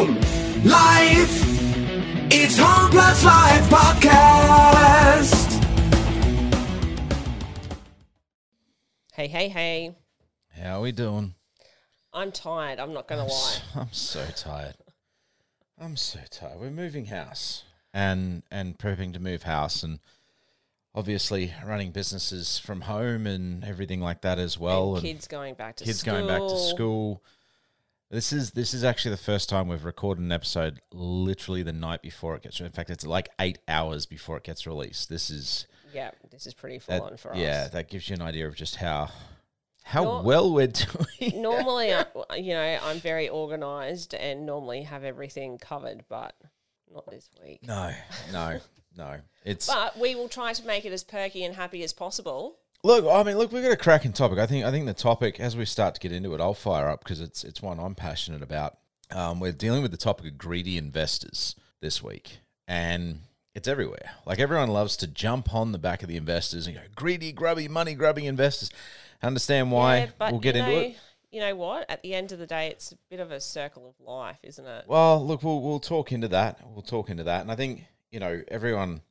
Home Life. It's Home Plus Life Podcast. Hey, hey, hey. How are we doing? I'm tired. I'm not going to lie. I'm so tired. I'm so tired. We're moving house and and prepping to move house and obviously running businesses from home and everything like that as well. And kids going back to kids school. going back to school. This is this is actually the first time we've recorded an episode literally the night before it gets. In fact, it's like eight hours before it gets released. This is Yeah, this is pretty full that, on for yeah. us. Yeah, that gives you an idea of just how how Nor- well we're doing. normally, I, you know, I'm very organized and normally have everything covered, but not this week. no, no, no. It's But we will try to make it as perky and happy as possible. Look, I mean, look, we've got a cracking topic. I think, I think the topic, as we start to get into it, I'll fire up because it's it's one I'm passionate about. Um, we're dealing with the topic of greedy investors this week, and it's everywhere. Like everyone loves to jump on the back of the investors and go greedy, grubby, money grubbing investors. Understand why? Yeah, but we'll get you into it. You know what? At the end of the day, it's a bit of a circle of life, isn't it? Well, look, we'll we'll talk into that. We'll talk into that, and I think you know everyone.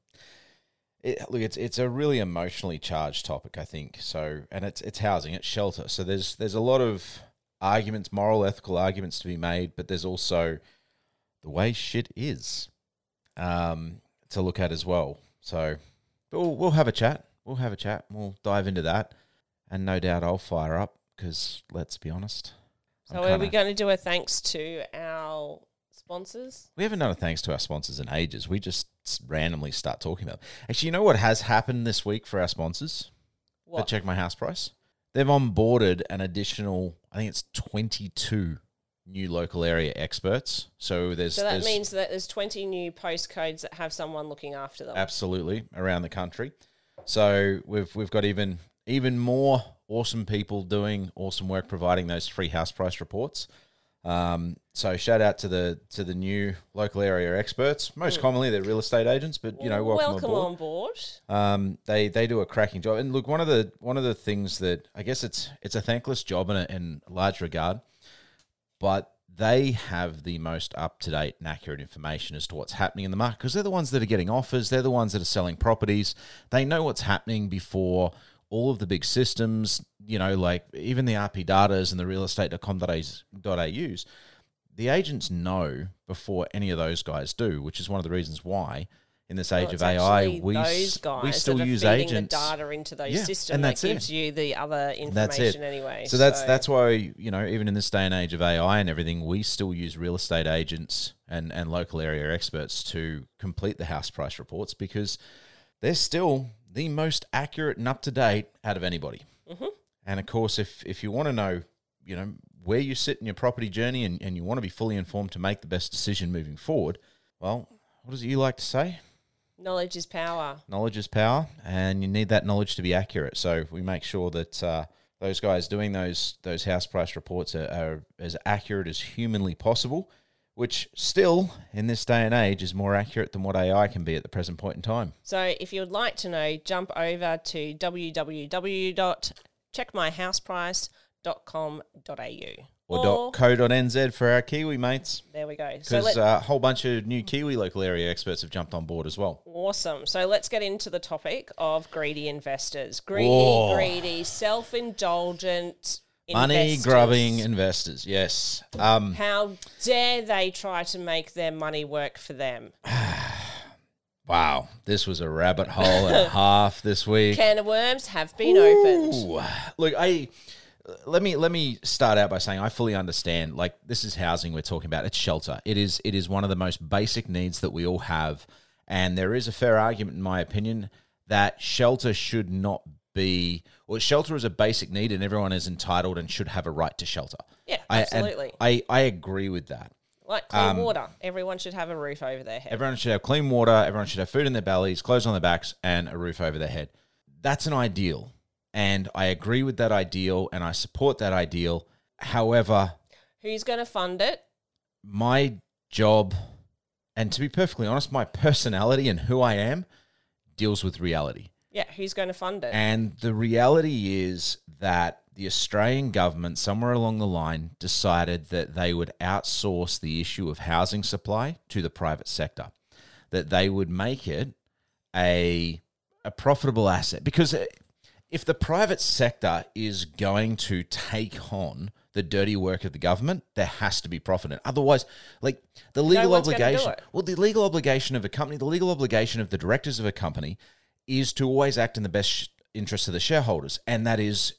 It, look, it's it's a really emotionally charged topic, I think. So, and it's it's housing, it's shelter. So there's there's a lot of arguments, moral, ethical arguments to be made, but there's also the way shit is um, to look at as well. So, we'll we'll have a chat. We'll have a chat. We'll dive into that, and no doubt I'll fire up because let's be honest. So, are we kinda- going to do a thanks to our sponsors? We haven't done a thanks to our sponsors in ages. We just randomly start talking about. Them. Actually, you know what has happened this week for our sponsors? What? That check my house price. They've onboarded an additional, I think it's twenty-two new local area experts. So there's So that there's means that there's 20 new postcodes that have someone looking after them. absolutely around the country. So we've we've got even even more awesome people doing awesome work, providing those free house price reports. Um, so shout out to the to the new local area experts. Most commonly they're real estate agents, but you know welcome, Welcome aboard. on board. Um, they they do a cracking job. And look, one of the one of the things that I guess it's it's a thankless job in a, in large regard, but they have the most up to date and accurate information as to what's happening in the market because they're the ones that are getting offers. They're the ones that are selling properties. They know what's happening before all of the big systems. You know, like even the RP Datas and the real estate.com.au's. The agents know before any of those guys do, which is one of the reasons why in this age Well, of AI, we those guys we still use agents. the data into those Yeah, systems and that that's it. gives you the other That's it. information anyway. So that's that's why you know even in this day and age of AI and everything, we still use real estate agents and and local area experts to complete the house price reports because they're still the most accurate and up to date out of anybody. Mm-hmm. And of course, if if you want to know, you know where you sit in your property journey and, and you want to be fully informed to make the best decision moving forward, well, what does it you like to say? knowledge is power. knowledge is power, and you need that knowledge to be accurate. So we make sure that uh, those guys doing those those house price reports are, are as accurate as humanly possible, which still in this day and age is more accurate than what AI can be at the present point in time. So if you would like to know, jump over to www.checkmyhouseprice.com.au. Or dot .co.nz for our Kiwi mates, there we go. So because let, uh, a whole bunch of new Kiwi local area experts have jumped on board as well. awesome. So let's get into the topic of greedy investors. Greedy, Oh. greedy, self-indulgent Money grubbing investors, yes. Um, How dare they try to make their money work for them? wow, this was a rabbit hole and a half this week. Can of worms have been opened. Look, I let me let me start out by saying I fully understand. Like this is housing we're talking about. It's shelter. It is it is one of the most basic needs that we all have, and there is a fair argument, in my opinion, that shelter should not be. Well, shelter is a basic need, and everyone is entitled and should have a right to shelter. Yeah, I, absolutely. I I agree with that. like clean um, water. Everyone should have a roof over their head. Everyone should have clean water. Everyone should have food in their bellies, clothes on their backs, and a roof over their head. That's an ideal. And I agree with that ideal and I support that ideal. However, Who's going to fund it? my job, and to be perfectly honest, my personality and who I am deals with reality. Yeah, who's going to fund it? And the reality is that the Australian government, somewhere along the line, decided that they would outsource the issue of housing supply to the private sector, that they would make it a, a profitable asset. Because uh, if the private sector is going to take on the dirty work of the government, there has to be profit in it. Otherwise, like the legal one's obligation, well, the legal obligation of a company, the legal obligation of the directors of a company is to always act in the best interest of the shareholders, and that is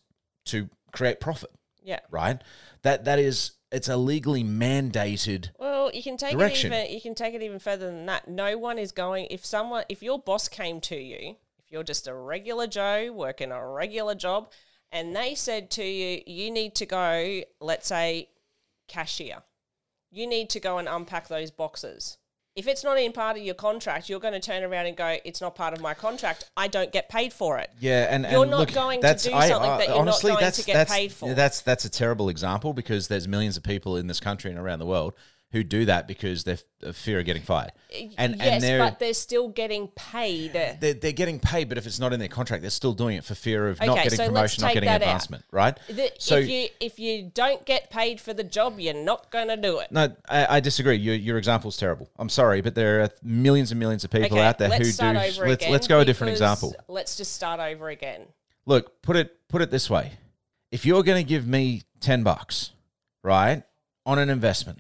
to create profit, yeah. right? That that is it's a legally mandated. Well, you can take Direction. it even you can take it even further than that. No one is going if someone if your boss came to you, if you're just a regular Joe working a regular job, and they said to you, you need to go, let's say, cashier. You need to go and unpack those boxes. If it's not in part of your contract, you're going to turn around and go, "It's not part of my contract. I don't get paid for it." Yeah, and You're not look, going to do something I- that you're not going to get paid for. That's that's a terrible example because there's millions of people in this country and around the world who do that because they're f- fear of getting fired, and yes, and they're but they're still getting paid. they're, they're getting paid, but if it's not in their contract, they're still doing it for fear of not getting so promotion, not getting that out. advancement, right? The- so if you if you don't get paid for the job, you're not going to do it. no, I, I disagree. Your your example's terrible. I'm sorry, but there are millions and millions of people Okay, out there who do. Let's let's go a different example. Let's just start over again. Look, put it put it this way: if you're going to give me ten bucks, right, on an investment,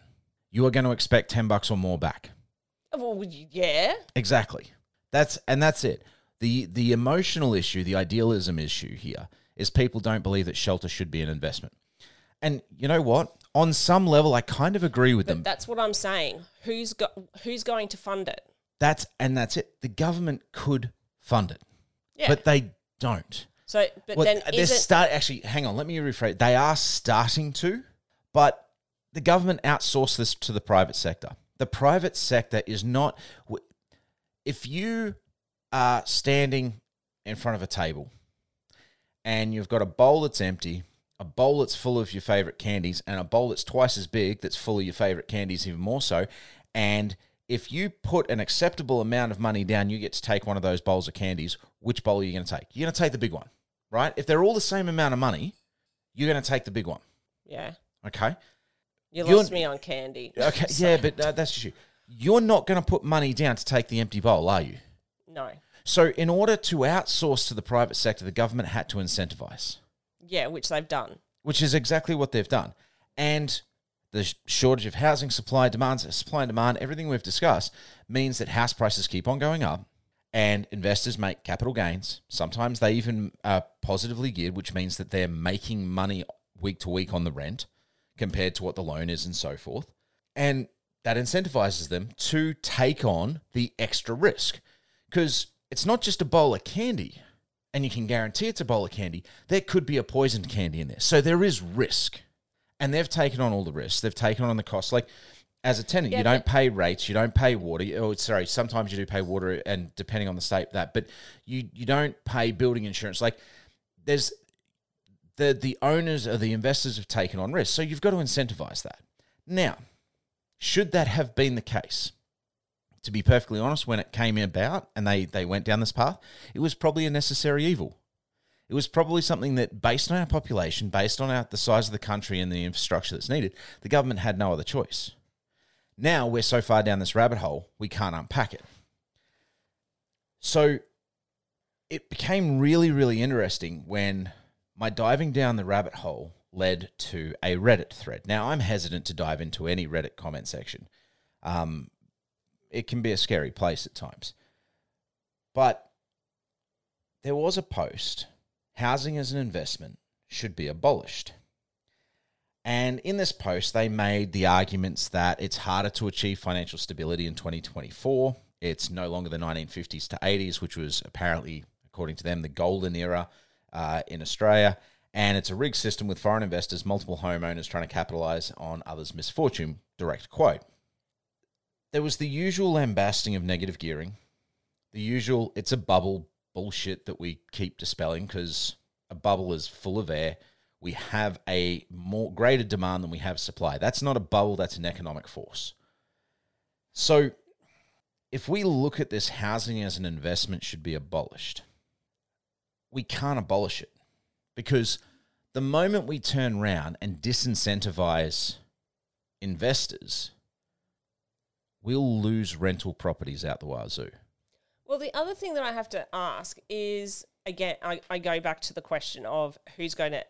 you are going to expect ten bucks or more back. Oh, well, yeah, Exactly. That's and that's it. The the emotional issue, the idealism issue here is people don't believe that shelter should be an investment. And you know what? On some level I kind of agree with them. that's what I'm saying. Who's go- who's going to fund it? That's and that's it. The government could fund it. Yeah. But they don't. so, but Well, then they're start actually hang on, let me rephrase. They are starting to, but the government outsourced this to the private sector. The private sector is not if you are standing in front of a table and you've got a bowl that's empty, a bowl that's full of your favorite candies, and a bowl that's twice as big that's full of your favorite candies, even more so. And if you put an acceptable amount of money down, you get to take one of those bowls of candies. Which bowl are you going to take? You're going to take the big one, right? If they're all the same amount of money, you're going to take the big one, yeah, okay? You lost me on candy. Okay, yeah, but uh, that's just you. You're not going to put money down to take the empty bowl, are you? No, So, in order to outsource to the private sector, the government had to incentivize. yeah, which they've done. which is exactly what they've done. And the shortage of housing supply, demand, supply and demand, everything we've discussed means that house prices keep on going up and investors make capital gains. Sometimes they even are positively geared, which means that they're making money week to week on the rent compared to what the loan is and so forth. And that incentivizes them to take on the extra risk because it's not just a bowl of candy and you can guarantee it's a bowl of candy, there could be a poisoned candy in there. So there is risk. And they've taken on all the risks. They've taken on the cost. Like as a tenant, Yeah, you don't pay rates, you don't pay water. Oh, sorry, sometimes you do pay water and depending on the state that, but you you don't pay building insurance. Like there's the the owners or the investors have taken on risk. So you've got to incentivize that. Now, should that have been the case? to be perfectly honest, when it came about and they, they went down this path, it was probably a necessary evil. It was probably something that, based on our population, based on our, the size of the country and the infrastructure that's needed, the government had no other choice. Now we're so far down this rabbit hole, we can't unpack it. So it became really, really interesting when my diving down the rabbit hole led to a Reddit thread. Now, I'm hesitant to dive into any Reddit comment section. Um, it can be a scary place at times. But there was a post housing as an investment should be abolished. And in this post, they made the arguments that it's harder to achieve financial stability in 2024. It's no longer the 1950s to 80s, which was apparently, according to them, the golden era uh, in Australia. And it's a rigged system with foreign investors, multiple homeowners trying to capitalize on others' misfortune. Direct quote there was the usual lambasting of negative gearing, the usual it's a bubble bullshit that we keep dispelling because a bubble is full of air. We have a more greater demand than we have supply. That's not a bubble, that's an economic force. So if we look at this housing as an investment should be abolished, we can't abolish it because the moment we turn around and disincentivize investors, we'll lose rental properties out the wazoo. Well, the other thing that I have to ask is again, I, I go back to the question of who's going to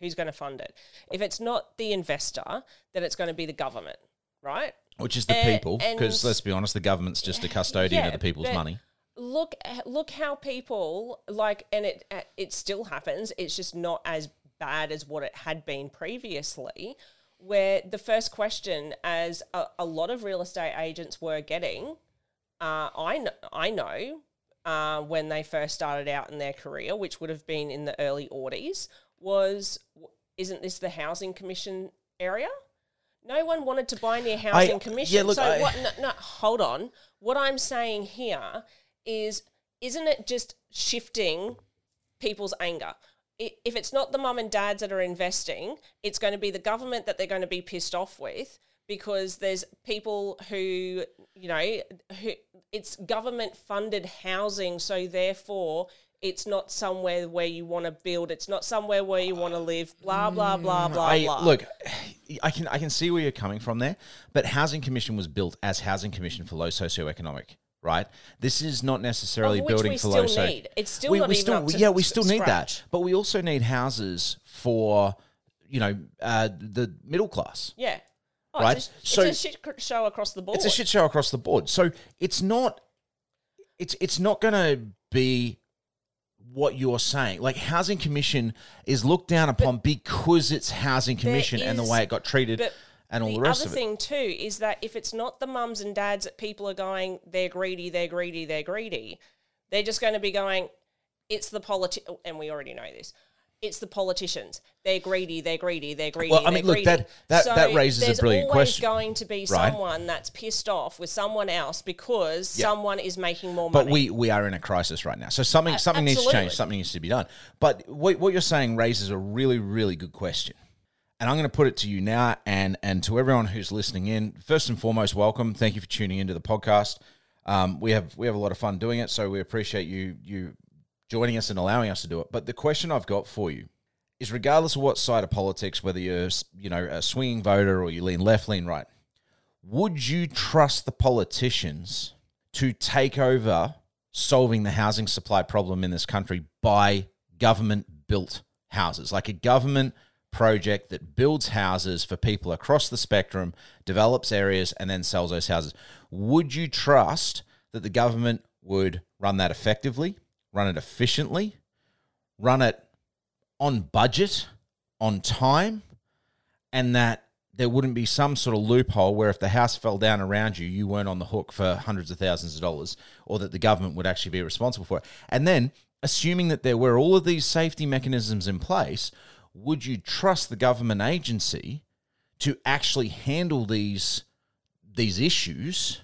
who's going to fund it. If it's not the investor, then it's going to be the government, right? Which is the people, because let's be honest, the government's just a custodian Yeah, of the people's money. Look, look how people like, and it it still happens. It's just not as bad as what it had been previously. Where the first question, as a, a lot of real estate agents were getting, uh, I know, I know uh, when they first started out in their career, which would have been in the early Audis, was isn't this the housing commission area? No one wanted to buy near housing commission. yeah, look, so I- what? No, no, hold on. What I'm saying here is, isn't it just shifting people's anger? If it's not the mum and dads that are investing, it's going to be the government that they're going to be pissed off with because there's people who, you know, who it's government funded housing, so therefore it's not somewhere where you want to build. It's not somewhere where you want to live. Blah blah blah mm. blah I, blah. look, I can I can see where you're coming from there, but housing commission was built as housing commission for low socioeconomic, right? This is not necessarily building for low still need. It's still we, not we even still, yeah, we still need that, but we also need houses for you know uh, the middle class. yeah. Oh, Right, It's a, it's so- a shit show across the board. It's a shit show across the board. So it's not it's it's not going to be what you're saying. Like housing commission is looked down upon because it's housing commission and the way it got treated but and all the, the rest other of it. thing too is that if it's not the mums and dads that people are going, they're greedy, they're greedy, they're greedy, they're just going to be going, it's the politi oh, and we already know this. It's the politicians. They're greedy. They're greedy. They're greedy. Well, I mean, look, greedy. that- that- that raises a brilliant question. there's always going to be right? someone that's pissed off with someone else because Yeah. someone is making more money. But we, we are in a crisis right now. So something something needs to change. Something needs to be done. But what, what you're saying raises a really, really good question. And I'm going to put it to you now and, and to everyone who's listening in. First and foremost, welcome. Thank you for tuning into the podcast. Um, we have we have a lot of fun doing it, so we appreciate you you joining us and allowing us to do it. But the question I've got for you is, regardless of what side of politics, whether you're you know a swinging voter or you lean left, lean right, would you trust the politicians to take over solving the housing supply problem in this country by government built houses, like a government project that builds houses for people across the spectrum, develops areas, and then sells those houses. Would you trust that the government would run that effectively, run it efficiently, run it on budget, on time, and that there wouldn't be some sort of loophole where if the house fell down around you, you weren't on the hook for hundreds of thousands of dollars, or that the government would actually be responsible for it. And then, assuming that there were all of these safety mechanisms in place, would you trust the government agency to actually handle these these issues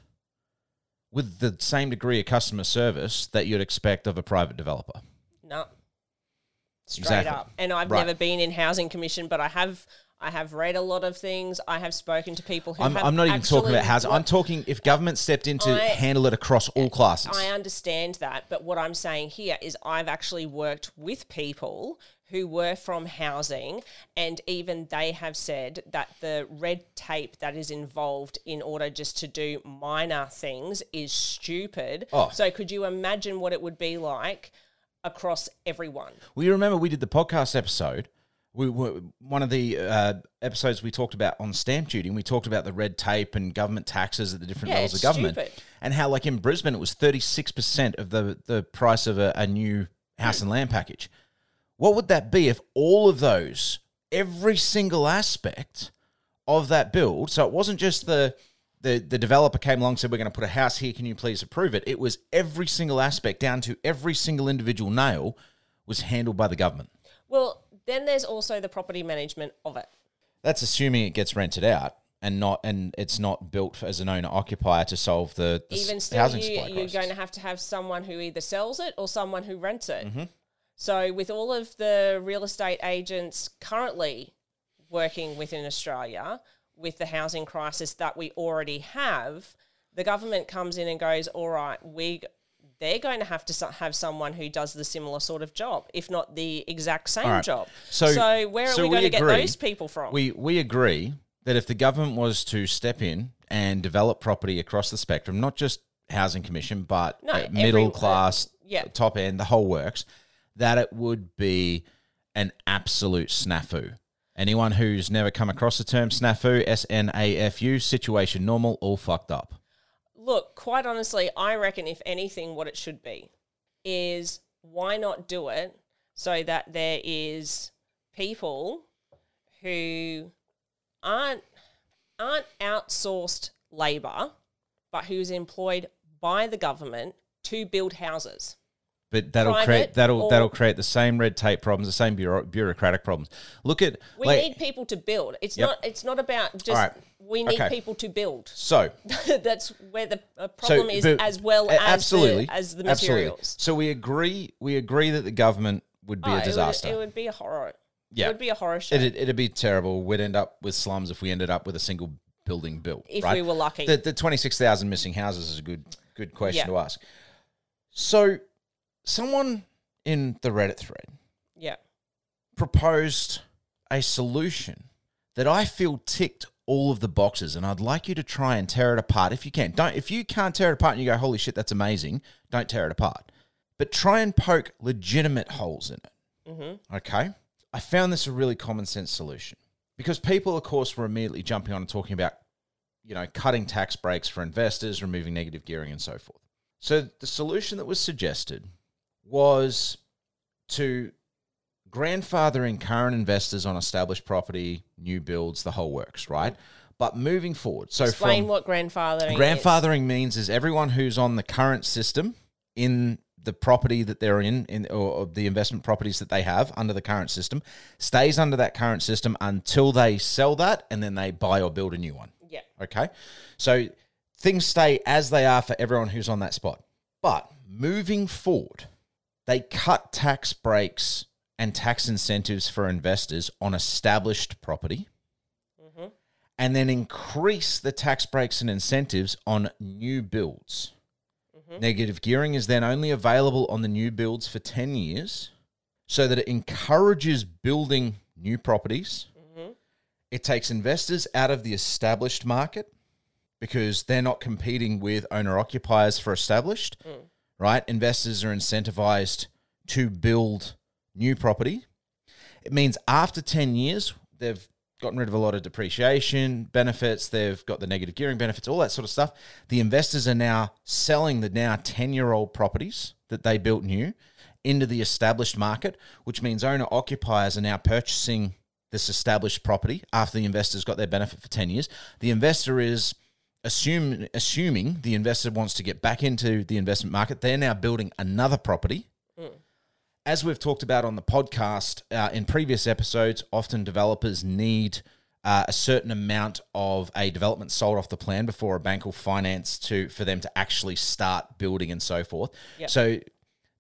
with the same degree of customer service that you'd expect of a private developer? No. Straight Exactly. up. And I've Right. never been in housing commission, but I have I have read a lot of things. I have spoken to people who I'm, have I'm not even talking about housing. I'm talking if government stepped in to I- handle it across all classes. I understand that, but what I'm saying here is I've actually worked with people who were from housing, and even they have said that the red tape that is involved in order just to do minor things is stupid. Oh. So, could you imagine what it would be like across everyone? Well, you remember we did the podcast episode. We were one of the uh, episodes we talked about on stamp duty, and we talked about the red tape and government taxes at the different Yeah, levels of government, stupid. and how, like in Brisbane, it was thirty six percent of the the price of a, a new house and land package. What would that be if all of those, every single aspect of that build? So it wasn't just the the the developer came along and said we're going to put a house here. Can you please approve it? It was every single aspect down to every single individual nail was handled by the government. Well, then there's also the property management of it. That's assuming it gets rented out and not and it's not built as an owner occupier to solve the, the even still, housing you, supply you're crisis. going to have to have someone who either sells it or someone who rents it. Mm-hmm. So, with all of the real estate agents currently working within Australia with the housing crisis that we already have, the government comes in and goes, "All right, we they're going to have to have someone who does the similar sort of job, if not the exact same right. job. So- So, where are so we going we to get those people from? We we agree that if the government was to step in and develop property across the spectrum, not just housing commission, but No, uh, every- middle uh, class, yeah. top end, the whole works, that it would be an absolute snafu. Anyone who's never come across the term snafu, S N A F U, situation normal, all fucked up. Look, quite honestly, I reckon if anything, what it should be is why not do it so that there is people who aren't aren't outsourced labor, but who's employed by the government to build houses. But that'll Private create that'll that'll create the same red tape problems, the same bureau- bureaucratic problems. Look at We like, need people to build. It's Yep. not. It's not about just. Alright. We need Okay. people to build. so That's where the problem is, as well as absolutely, the, as the absolutely. materials. So we agree. We agree that the government would be Oh, a it would- disaster. It would, be a horror. Yeah. It would be a horror show. It'd, it'd be terrible. We'd end up with slums if we ended up with a single building built. If right? we were lucky. The, the twenty six thousand missing houses is a good good question Yeah. to ask. So, someone in the Reddit thread yeah. proposed a solution that I feel ticked all of the boxes, and I'd like you to try and tear it apart if you can. Don't if you can't tear it apart and you go, "Holy shit, that's amazing!" Don't tear it apart, but try and poke legitimate holes in it. Mm-hmm. Okay, I found this a really common sense solution because people, of course, were immediately jumping on and talking about, you know, cutting tax breaks for investors, removing negative gearing, and so forth. So the solution that was suggested was to grandfathering current investors on established property, new builds, the whole works, right? But moving forward, so Explain from what grandfathering is. grandfathering means is everyone who's on the current system in the property that they're in, in or, or the investment properties that they have under the current system, stays under that current system until they sell that and then they buy or build a new one. Yeah. Okay. So things stay as they are for everyone who's on that spot. But moving forward, they cut tax breaks and tax incentives for investors on established property mm-hmm. and then increase the tax breaks and incentives on new builds. Mm-hmm. Negative gearing is then only available on the new builds for 10 years so that it encourages building new properties. Mm-hmm. It takes investors out of the established market because they're not competing with owner occupiers for established, mm. Right? Investors are incentivized to build new property. It means after 10 years, they've gotten rid of a lot of depreciation benefits, they've got the negative gearing benefits, all that sort of stuff. The investors are now selling the now 10 year old properties that they built new into the established market, which means owner occupiers are now purchasing this established property after the investors got their benefit for 10 years. The investor is assume, assuming the investor wants to get back into the investment market. They're now building another property as we've talked about on the podcast uh, in previous episodes, often developers need uh, a certain amount of a development sold off the plan before a bank will finance to for them to actually start building and so forth. Yep. So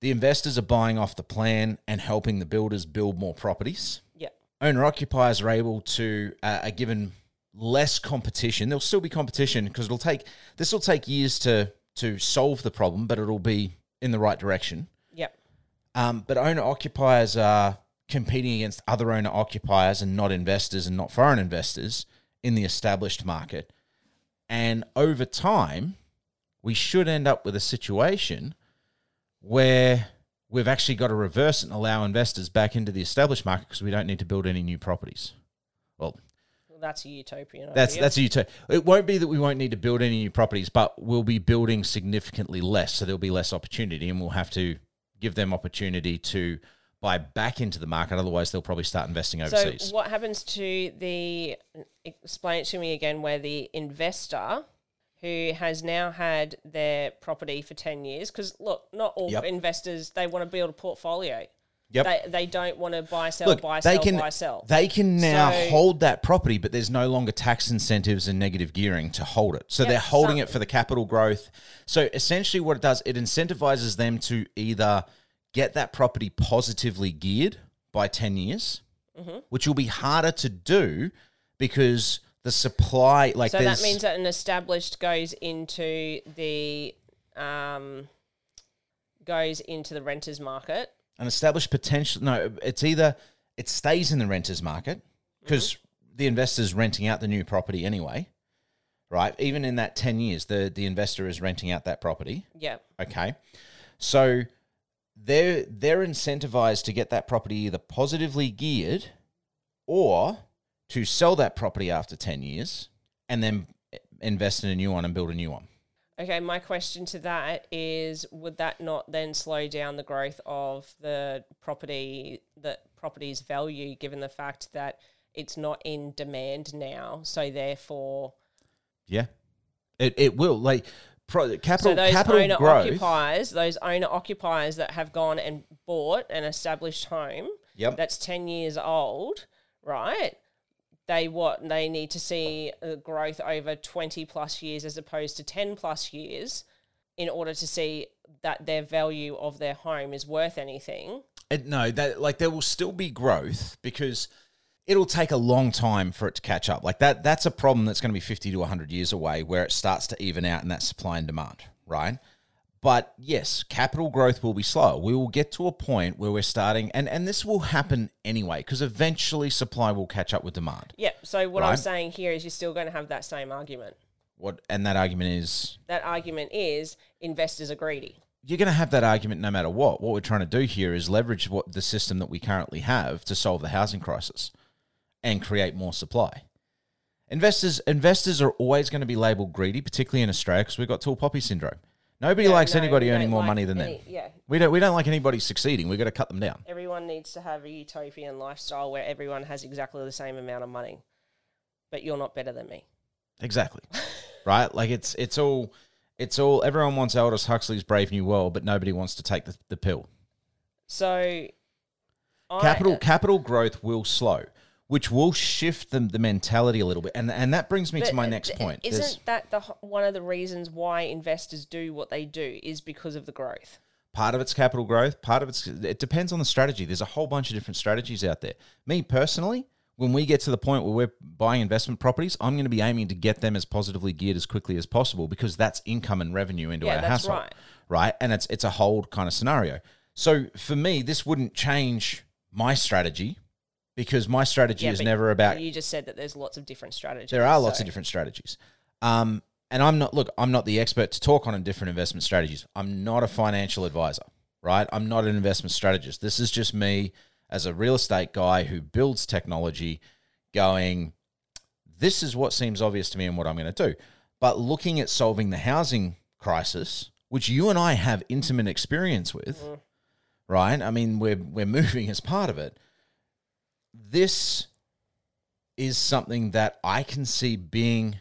the investors are buying off the plan and helping the builders build more properties. Yeah. Owner occupiers are able to uh, are given less competition. There'll still be competition because it'll take this will take years to to solve the problem, but it'll be in the right direction. Yep. Um, but owner occupiers are competing against other owner occupiers and not investors and not foreign investors in the established market. And over time, we should end up with a situation where we've actually got to reverse it and allow investors back into the established market because we don't need to build any new properties. Well, Well, that's a utopian. that's that's a utopia. It won't be that we won't need to build any new properties, but we'll be building significantly less, so there'll be less opportunity, and we'll have to give them opportunity to buy back into the market. Otherwise, they'll probably start investing overseas. So what happens to the? Explain it to me again. Where the investor who has now had their property for ten years, because look, not all Yep. investors they want to build a portfolio. Yep. They they don't want to buy sell Look, buy they sell can buy sell. they can now So- hold that property, but there's no longer tax incentives and negative gearing to hold it. So Yep, they're holding some- it for the capital growth. So essentially, what it does, it incentivizes them to either get that property positively geared by ten years, Mm-hmm. which will be harder to do because the supply, like so that means that an established goes into the um, goes into the renters market. An established potential. No, it's either it stays in the renters market because mm-hmm. the investor's renting out the new property anyway, right? Even in that ten years, the the investor is renting out that property. Yeah. Okay, so they're they're incentivized to get that property either positively geared or to sell that property after ten years and then invest in a new one and build a new one. Okay, my question to that is would that not then slow down the growth of the property the property's value given the fact that it's not in demand now, so therefore Yeah, it it will like pro, so capital those capital owner growth. occupiers, those owner occupiers that have gone and bought an established home Yep. that's 10 years old, right? They what they need to see growth over 20 plus years as opposed to 10 plus years in order to see that their value of their home is worth anything. It, no, that like there will still be growth because it'll take a long time for it to catch up. Like that that's a problem that's going to be 50 to 100 years away where it starts to even out in that supply and demand, right? But yes, capital growth will be slow. We will get to a point where we're starting and and this will happen anyway because eventually supply will catch up with demand. Yeah, so what I'm saying here is you're still going to have that same argument. What and that argument is That argument is investors are greedy. you're going to have that argument no matter what. What we're trying to do here is leverage what the system that we currently have to solve the housing crisis and create more supply. Investors investors are always going to be labeled greedy, particularly in Australia, because we've got tall poppy syndrome. Nobody likes no, anybody earning more like money than any- them. Yeah, We don't we don't like anybody succeeding. We've got to cut them down. everyone needs to have a utopian lifestyle where everyone has exactly the same amount of money, but you're not better than me. Exactly. right? Like it's it's all it's all everyone wants Aldous Huxley's Brave New World, but nobody wants to take the, the pill. So, I- capital capital growth will slow, which will shift the, the mentality a little bit, and and that brings me to my uh, next point. Isn't There's that the one of the reasons why investors do what they do is because of the growth? part of it's capital growth, part of it's it depends on the strategy. There's a whole bunch of different strategies out there. Me personally, when we get to the point where we're buying investment properties, I'm going to be aiming to get them as positively geared as quickly as possible because that's income and revenue into Yeah, our household, right. right? And it's it's a hold kind of scenario. So for me, this wouldn't change my strategy because my strategy Yeah, is never about You just said that there's lots of different strategies. There are lots of different strategies. Um, and I'm not, look, I'm not the expert to talk on different investment strategies. I'm not a financial advisor, right? I'm not an investment strategist. This is just me as a real estate guy who builds technology going, this is what seems obvious to me and what I'm going to do. But looking at solving the housing crisis, which you and I have intimate experience with, right? I mean, we're, we're moving as part of it. This is something that I can see being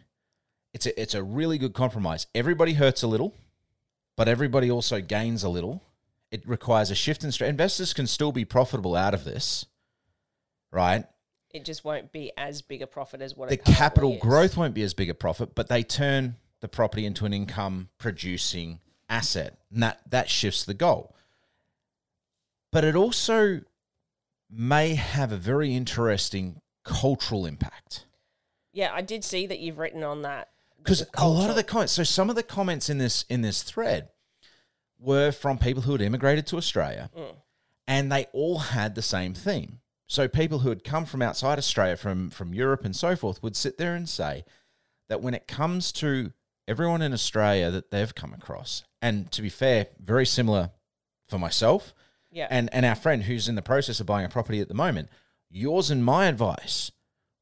it's a it's a really good compromise. Everybody hurts a little, but everybody also gains a little. It requires a shift in strategy. Investors can still be profitable out of this, right? It just won't be as big a profit as what The it capital is. growth won't be as big a profit, but they turn the property into an income producing asset. And that that shifts the goal. But it also may have a very interesting cultural impact. Yeah, I did see that you've written on that. because a lot of the comments so some of the comments in this in this thread were from people who had immigrated to australia Mm. and they all had the same theme so people who had come from outside australia from from europe and so forth would sit there and say that when it comes to everyone in australia that they've come across and to be fair very similar for myself Yeah. and and our friend who's in the process of buying a property at the moment yours and my advice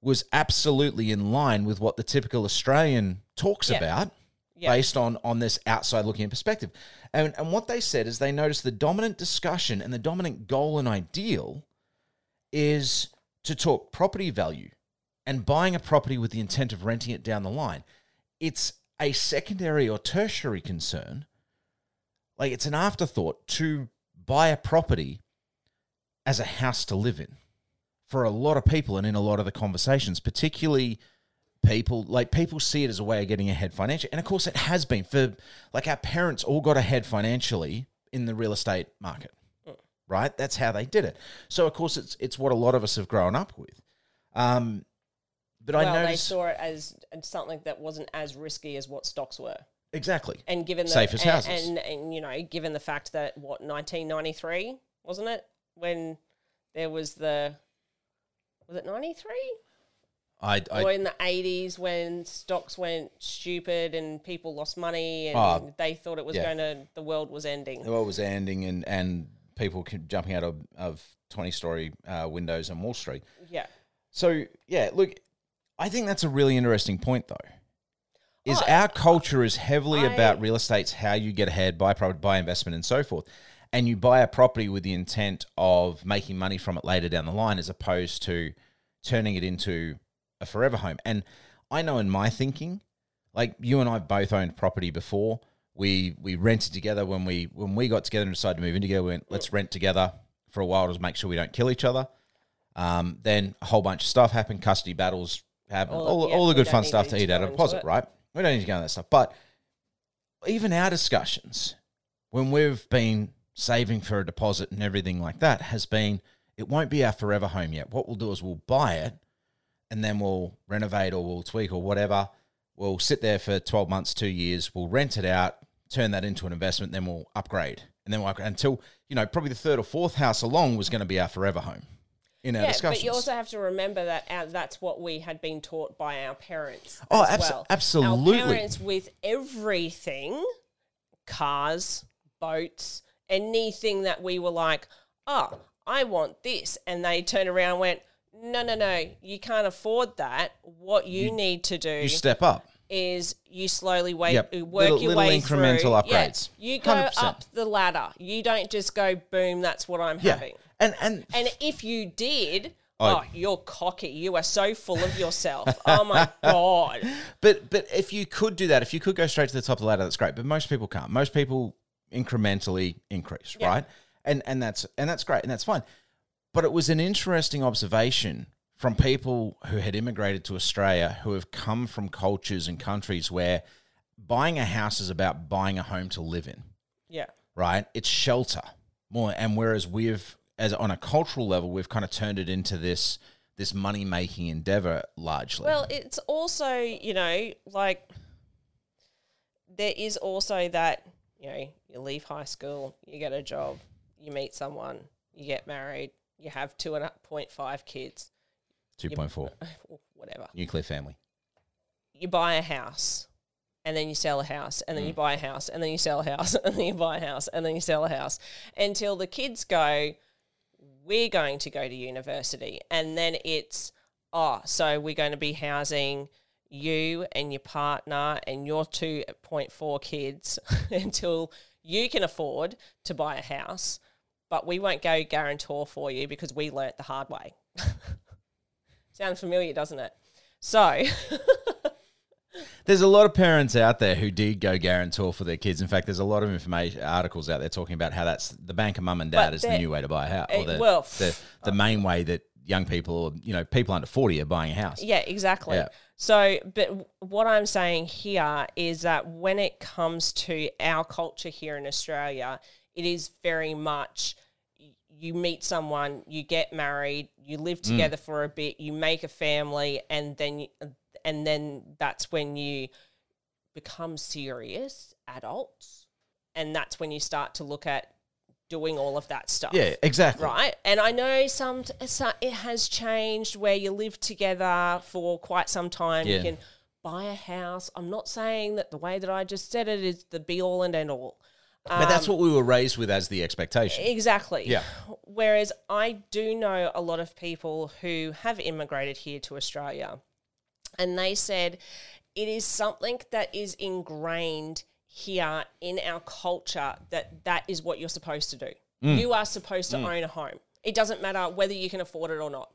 was absolutely in line with what the typical australian talks Yeah. about Yeah. based on on this outside looking in perspective and and what they said is they noticed the dominant discussion and the dominant goal and ideal is to talk property value and buying a property with the intent of renting it down the line it's a secondary or tertiary concern like it's an afterthought to buy a property as a house to live in for a lot of people and in a lot of the conversations, particularly people like people see it as a way of getting ahead financially. And of course it has been for like our parents all got ahead financially in the real estate market. Right? That's how they did it. So of course it's it's what a lot of us have grown up with. Um but well, I they noticed saw it as something that wasn't as risky as what stocks were. Exactly. And given the Safest and, houses. and and you know, given the fact that what 1993 wasn't it when there was the was it 93 I, I or in the 80s when stocks went stupid and people lost money and Oh, they thought it was yeah. going to the world was ending. the world was ending and and people jumping out of of twenty story uh, windows on Wall Street. Yeah. So yeah, look, I think that's a really interesting point, though. Is Oh, our culture is heavily I- about real estate's how you get ahead, buy property, buy investment, and so forth, and you buy a property with the intent of making money from it later down the line, as opposed to turning it into a forever home. And I know in my thinking, like you and I both owned property before. We we rented together when we when we got together and decided to move in together. We went, let's rent together for a while to make sure we don't kill each other. Um, then a whole bunch of stuff happened, custody battles happened, All- all, yeah, all the good fun stuff to eat out of into deposit, right? We don't need to go into that stuff. But even our discussions, when we've been saving for a deposit and everything like that, has been it won't be our forever home yet. What we'll do is we'll buy it and then we'll renovate or we'll tweak or whatever. We'll sit there for 12 months, two years. We'll rent it out, turn that into an investment, then we'll upgrade. And then we'll until, you know, probably the third or fourth house along was going to be our forever home in our Yeah, discussions. but you also have to remember that our, that's what we had been taught by our parents. Oh, as abso- well. absolutely. Our parents with everything, cars, boats, anything that we were like, oh, I want this, and they turned around and went, no, no, no, you can't afford that. What you, need to do you step up. is you slowly wait, Yep. work Little- your little way incremental through. Yeah. upgrades. You go 100%. up the ladder. You don't just go boom. That's what I'm Yeah. having. And, and, And if you did, I- oh, you're cocky. You are so full of yourself. oh my god. But but if you could do that, if you could go straight to the top of the ladder, that's great. But most people can't. Most people incrementally increase, Yeah. right? And and that's and that's great and that's fine. But it was an interesting observation from people who had immigrated to Australia who have come from cultures and countries where buying a house is about buying a home to live in, Yeah. right? It's shelter more and whereas we've as on a cultural level, we've kind of turned it into this this money making endeavor largely. Well, it's also, you know, like there is also that, you know, you leave high school, you get a job, you meet someone, you get married, you have two and a point five kids, 2.4 whatever. nuclear family. you buy a house and then you sell a house and then Mm. you buy a house and then you sell a house and then you buy a house and then you sell a house until the kids go we're going to go to university and then it's oh so we're going to be housing you and your partner and your 2.4 kids until you can afford to buy a house but we won't go guarantor for you because we learnt the hard way. Sounds familiar doesn't it? So There's a lot of parents out there who did go guarantor for their kids. In fact, there's a lot of information articles out there talking about how that's the bank of mum and dad But is the new way to buy a house, or Eh, the, well, the the main way that young people, or you know, people under forty are buying a house. Yeah, exactly. Yeah. So, but what I'm saying here is that when it comes to our culture here in Australia, it is very much you meet someone, you get married, you live Mm. together for a bit, you make a family, and then you, and then that's when you become serious adults, and that's when you start to look at doing all of that stuff Yeah, exactly. right? And I know some, some it has changed where you live together for quite some time. Yeah. You can buy a house. I'm not saying that the way that I just said it is the be all and end all. But that's um, what we were raised with as the expectation. Exactly. Yeah. Whereas I do know a lot of people who have immigrated here to Australia, and they said it is something that is ingrained here in our culture that that is what you're supposed to do. You are supposed to own a home. It doesn't matter whether you can afford it or not.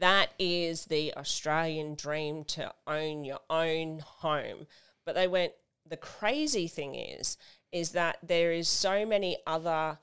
That is the Australian dream to own your own home. But they went, the crazy thing is, is that there is so many other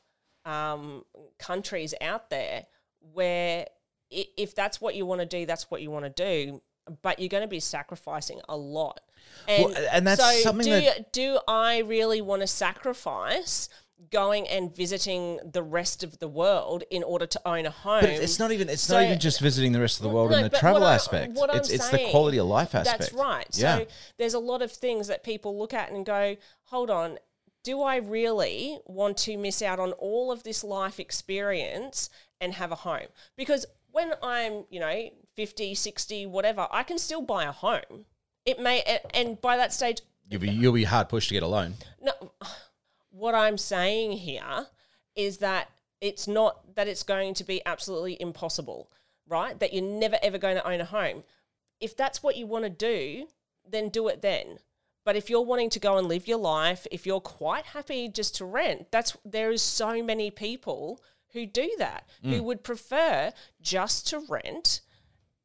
um, countries out there where if that's what you want to do, that's what you want to do. But you're going to be sacrificing a lot. And, Well, and that's so something do, that- do I really want to sacrifice going and visiting the rest of the world in order to own a home. But it's not even. It's So- not even just visiting the rest of the world No, in the travel I- aspect. what I'm it's it's the quality of life aspect. That's right. Yeah. So there's a lot of things that people look at and go, hold on, do I really want to miss out on all of this life experience and have a home? Because when I'm, you know, 50, 60, whatever, I can still buy a home. It may, and by that stage, you'll be you'll be hard pushed to get a loan. no, what I'm saying here is that it's not that it's going to be absolutely impossible, right? That you're never ever going to own a home. If that's what you want to do, then do it then. But if you're wanting to go and live your life, if you're quite happy just to rent, that's there is so many people who do that, who Mm. would prefer just to rent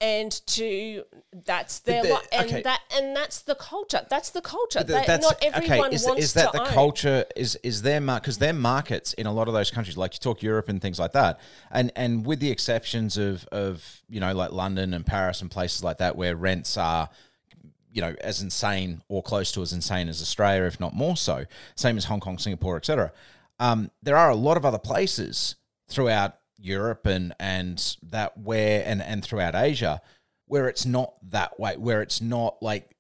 and to that's their the- li- and okay. that and that's the culture. That's the culture. Th- That- not everyone Is, wants is that to the own. culture? Is is their market? Because their markets in a lot of those countries, like you talk Europe and things like that, and and with the exceptions of of you know like London and Paris and places like that where rents are you know as insane or close to as insane as Australia, if not more so. Same as Hong Kong, Singapore, etc. Um, there are a lot of other places throughout Europe and and that where and and throughout Asia where it's not that way, where it's not like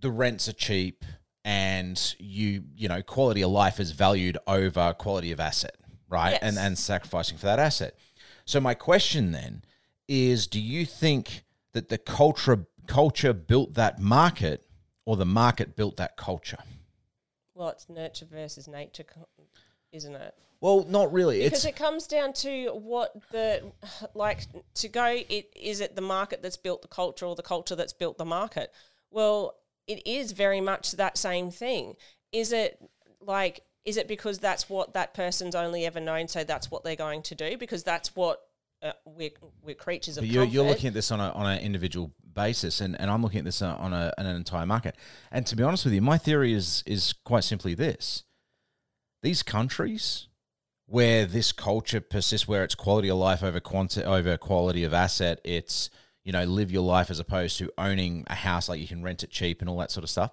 the rents are cheap and you you know quality of life is valued over quality of asset right? Yes. and and sacrificing for that asset. So my question then is do you think that the culture culture built that market or the market built that culture? Well, it's nurture versus nature, isn't it? well not really Because it's it comes down to what the like to go. It is it the market that's built the culture, or the culture that's built the market? Well, it is very much that same thing. Is it like is it because that's what that person's only ever known, so that's what they're going to do? Because that's what uh, we're we're creatures of you're, you're looking at this on a on an individual basis, and, and I'm looking at this on on a, on an entire market. And to be honest with you, my theory is is quite simply this: these countries where this culture persists, where it's quality of life over quanti- over quality of asset, it's you know live your life as opposed to owning a house like you can rent it cheap and all that sort of stuff.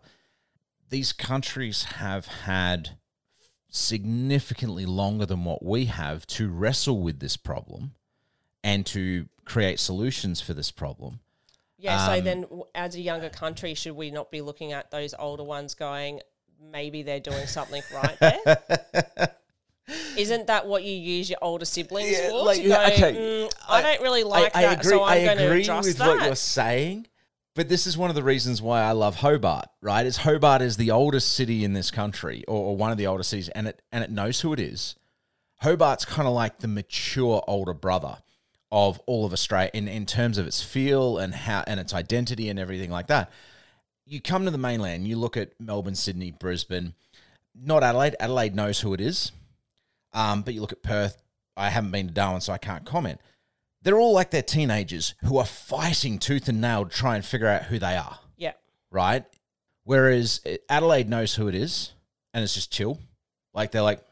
These countries have had significantly longer than what we have to wrestle with this problem and to create solutions for this problem. Yeah. so Um, then, as a younger country, should we not be looking at those older ones, going, maybe they're doing something right there? Isn't that what you use your older siblings Yeah, for? like, go, okay. "Mm, I, don't really like I, that, I agree. so I'm I going to agree adjust with that. what you're saying, but this is one of the reasons why I love Hobart. Right? Is Hobart is the oldest city in this country, or, or one of the oldest cities, and it and it knows who it is. Hobart's kind of like the mature older brother of all of Australia in, in terms of its feel and how and its identity and everything like that. You come to the mainland, you look at Melbourne, Sydney, Brisbane, not Adelaide. Adelaide knows who it is. Um, but you look at Perth, I haven't been to Darwin, so I can't comment. They're all like they're teenagers who are fighting tooth and nail to try and figure out who they are, yeah. right? Whereas uh, Adelaide knows who it is and it's just chill. Like they're like,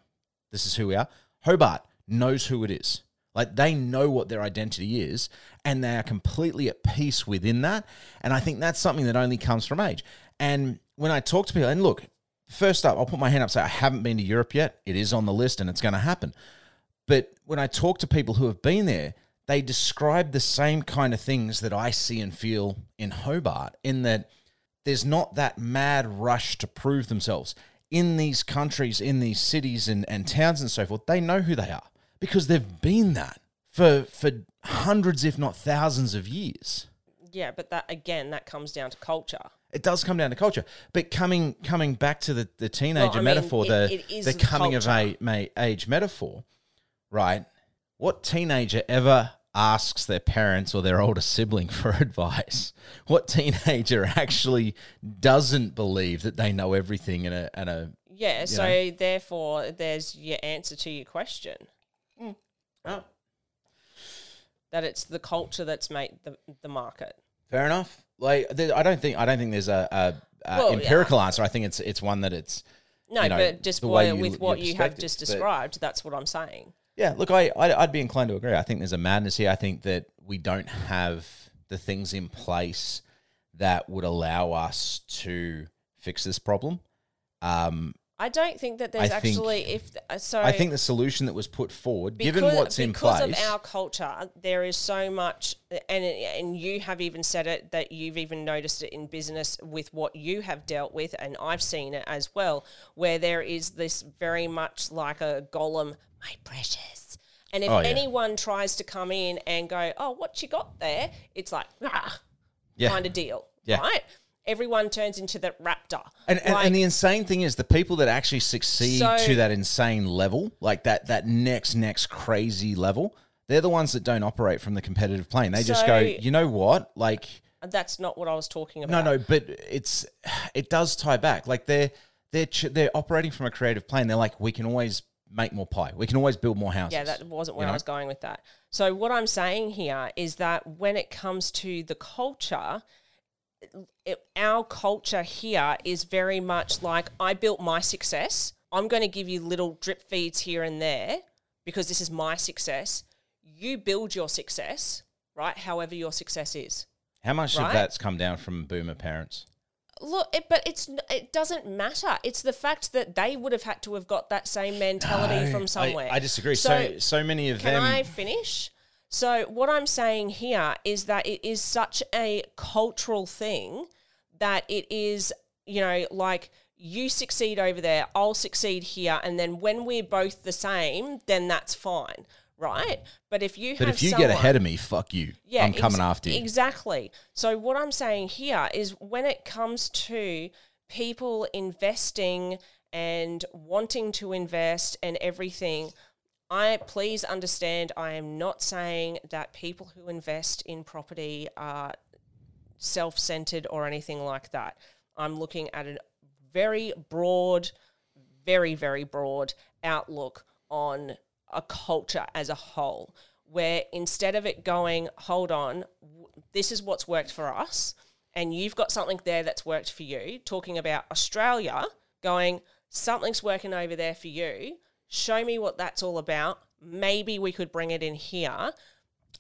this is who we are. Hobart knows who it is. Like they know what their identity is and they are completely at peace within that. And I think that's something that only comes from age. And when I talk to people, and look, first up, I'll put my hand up, say I haven't been to Europe yet. It is on the list and it's going to happen. But when I talk to people who have been there, they describe the same kind of things that I see and feel in Hobart, in that there's not that mad rush to prove themselves. In these countries, in these cities and, and towns and so forth, they know who they are because they've been that for for hundreds, if not thousands of years. Yeah, but that again, that comes down to culture. It does come down to culture. But coming coming back to the, the teenager mean, metaphor, it- the, it the coming of culture. a, ma- age metaphor, right? What teenager ever asks their parents or their older sibling for advice? What teenager actually doesn't believe that they know everything in a, in a Yeah, so know? therefore, there's your answer to your question oh, that it's the culture that's made the, the market. fair enough. Like there, I don't think I don't think there's a, a, a Well, empirical answer. I think it's it's one that it's No, you know, but just the way you- with what you have just described, that's what I'm saying. Yeah, look, I, I I'd be inclined to agree. I think there's a madness here. I think that we don't have the things in place that would allow us to fix this problem. Um, I don't think that there's I think- actually if uh, so. I think the solution that was put forward, given because- what's in place, because of our culture, there is so much, and and you have even said it that you've even noticed it in business with what you have dealt with, and I've seen it as well, where there is this very much like a Gollum, my precious. And if Oh, yeah. anyone tries to come in and go, "Oh, what you got there?" It's like, ah, yeah. kind of deal, Yeah. right? Everyone turns into the raptor, And, and, Like- and the insane thing is the people that actually succeed So- to that insane level, like that that next next crazy level, they're the ones that don't operate from the competitive plane. They just go, you know what, like that's not what I was talking about. no, no, but it's it does tie back. Like they're they're ch- they're operating from a creative plane. They're like, we can always make more pie. We can always build more houses. Yeah, that wasn't where You I was going with that. So what I'm saying here is that when it comes to the culture, it, our culture here is very much like I built my success. I'm going to give you little drip feeds here and there because this is my success. You build your success, right? However your success is. How much Right? of that's come down from boomer parents? Look, it, but it's it doesn't matter. It's the fact that they would have had to have got that same mentality No, from somewhere. I, disagree. So so many of Can them. I finish? So, what I'm saying here is that it is such a cultural thing that it is, you know, like you succeed over there, I'll succeed here, and then when we're both the same, then that's fine, right? But if you but if you someone, get ahead of me, fuck you. Yeah. I'm coming ex- after you. Exactly. So what I'm saying here is when it comes to people investing and wanting to invest and everything, I please understand I am not saying that people who invest in property are self-centered or anything like that. I'm looking at a very broad, very, very broad outlook on a culture as a whole, where instead of it going, hold on, this is what's worked for us, and you've got something there that's worked for you, talking about Australia, going, something's working over there for you, show me what that's all about. Maybe we could bring it in here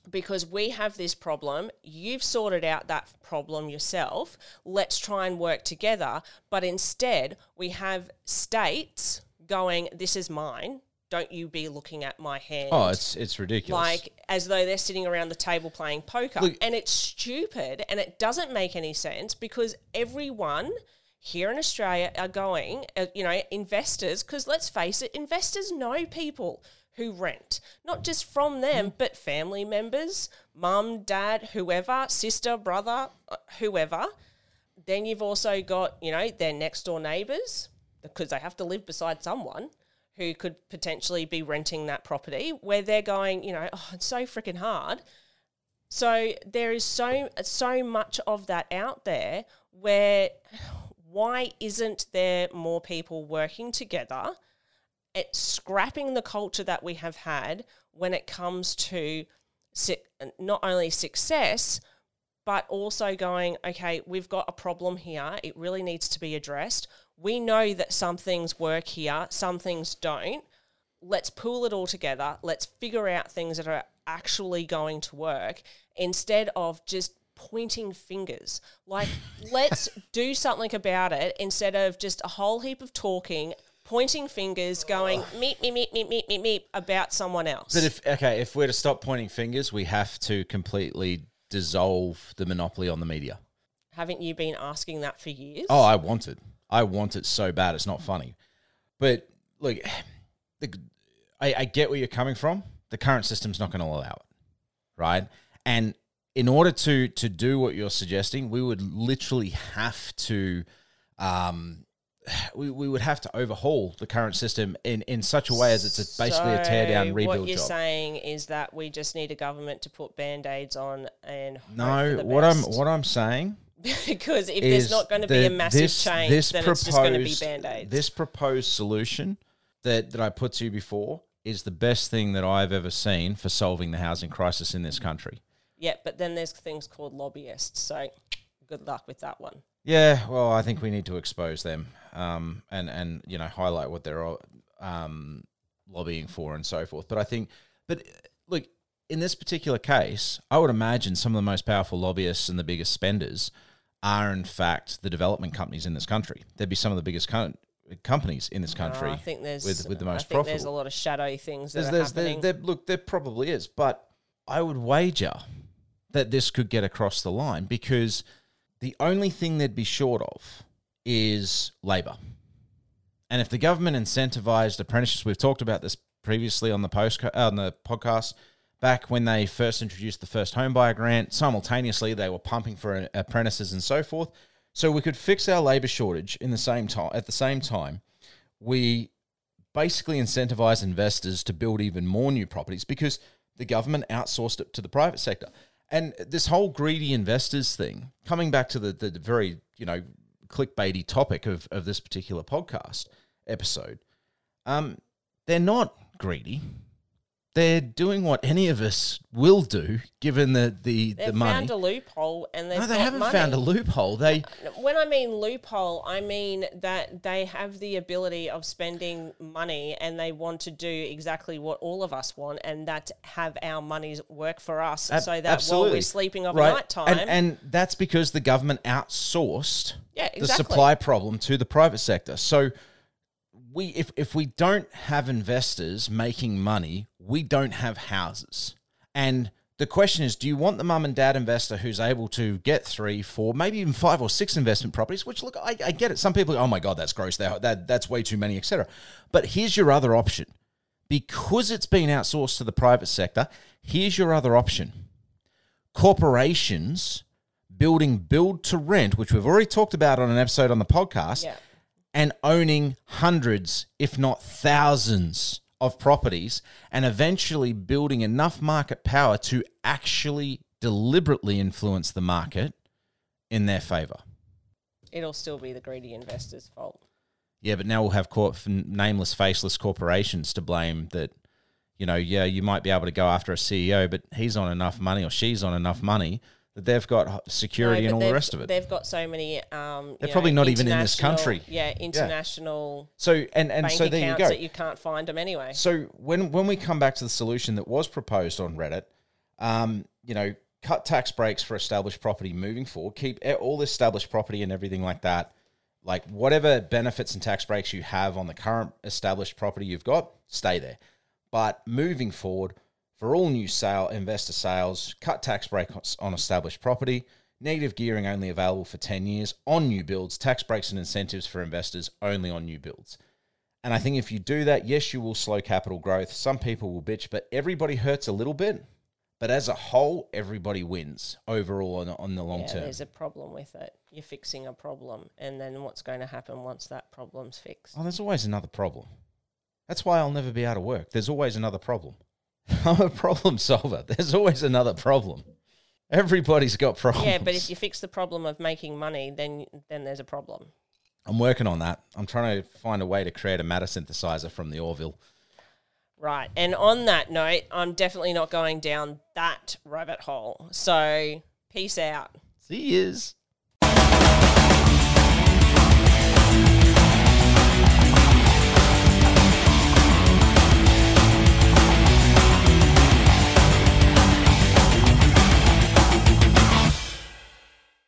because we have this problem. You've sorted out that problem yourself. Let's try and work together. But instead, we have states going, This is mine. Don't you be looking at my hand. Oh, it's it's ridiculous. like as though they're sitting around the table playing poker. Look- and it's stupid and it doesn't make any sense because everyone here in Australia are going, uh, you know, investors, because let's face it, investors know people who rent, not just from them, but family members, mum, dad, whoever, sister, brother, uh, whoever. Then you've also got, you know, their next door neighbours because they have to live beside someone who could potentially be renting that property where they're going, you know, oh, it's so freaking hard. So there is so so much of that out there where why isn't there more people working together at scrapping the culture that we have had when it comes to not only success but also going, okay, we've got a problem here. It really needs to be addressed. We know that some things work here, some things don't. Let's pool it all together. Let's figure out things that are actually going to work instead of just pointing fingers. Like, let's do something about it instead of just a whole heap of talking, pointing fingers, going meep, meep, meep, meep, meep, meep, meep about someone else. But if okay, if we're to stop pointing fingers, we have to completely dissolve the monopoly on the media. Haven't you been asking that for years? Oh, I want it. I want it so bad. It's not funny. But look, the, I, I get where you're coming from. The current system's not going to allow it, right? And in order to to do what you're suggesting, we would literally have to, um, we, we would have to overhaul the current system in, in such a way as it's a, basically a tear down rebuild What you're job. saying is that we just need a government to put band aids on and no, what I'm what I'm saying because if there's not going to be a massive this- change, this then it's just going to be proposed- band aids. This proposed solution that, that I put to you before is the best thing that I've ever seen for solving the housing crisis in this country. Yeah, but then there's things called lobbyists. So good luck with that one. Yeah, well, I think we need to expose them um, and and you know highlight what they're um, lobbying for and so forth. But I think, but uh, look, in this particular case, I would imagine some of the most powerful lobbyists and the biggest spenders are in fact the development companies in this country. They'd be some of the biggest co- companies in this country. I think there's with, with the I most think profitable. there's a lot of shadowy things that There's, are there's, there, there, look, there probably is, but I would wager that this could get across the line because the only thing they'd be short of is labour. And if the government incentivized apprenticeships, we've talked about this previously on the post uh, on the podcast. Back when they first introduced the first home buyer grant, simultaneously they were pumping for apprentices and so forth. So we could fix our labour shortage in the same time. At the same time, we basically incentivize investors to build even more new properties because the government outsourced it to the private sector. And this whole greedy investors thing, coming back to the, the very, you know, clickbaity topic of, of this particular podcast episode, um, they're not greedy. They're doing what any of us will do given the, the, They've the money. found a loophole and no, they haven't money. found a loophole. They When I mean loophole, I mean that they have the ability of spending money and they want to do exactly what all of us want, and that have our money work for us, Ab- so that while we're sleeping Right. night time, And, and that's because the government outsourced Yeah, exactly. the supply problem to the private sector. So we if, if we don't have investors making money, we don't have houses. And the question is, do you want the mum and dad investor who's able to get three, four, maybe even five or six investment properties? Which look, I, I get it. Some people, oh my god, that's gross. That, that that's way too many, etc. But here's your other option, because it's been outsourced to the private sector. Here's your other option: corporations building build to rent, which we've already talked about on an episode on the podcast, Yeah. And owning hundreds, if not thousands, of properties, and eventually building enough market power to actually deliberately influence the market in their favor. it'll still be the greedy investors' fault. Yeah, but now we'll have corp- nameless, faceless corporations to blame that, you know, yeah, you might be able to go after a CEO, but he's on enough money or she's on enough money that they've got security No, and all the rest of it. They've got so many. Um, They're probably know, not even in this country. Yeah, international So and and so there you go. that you can't find them anyway. So when when we come back to the solution that was proposed on Reddit, um, you know, cut tax breaks for established property moving forward, keep all established property and everything like that, like whatever benefits and tax breaks you have on the current established property you've got, stay there. But moving forward, for all new sale investor sales, cut tax breaks on established property. Negative gearing only available for 10 years on new builds, tax breaks and incentives for investors only on new builds. And I think if you do that, yes, you will slow capital growth. Some people will bitch, but everybody hurts a little bit. But as a whole, everybody wins overall on, on the long yeah, term. there's a problem with it. You're fixing a problem, and then what's going to happen once that problem's fixed? Oh, there's always another problem. That's why I'll never be able to work. There's always another problem. I'm a problem solver. There's always another problem. Everybody's got problems. Yeah, but if you fix the problem of making money, then then there's a problem. I'm working on that. I'm trying to find a way to create a matter synthesizer from the Orville. Right. And on that note, I'm definitely not going down that rabbit hole. So peace out. See yous.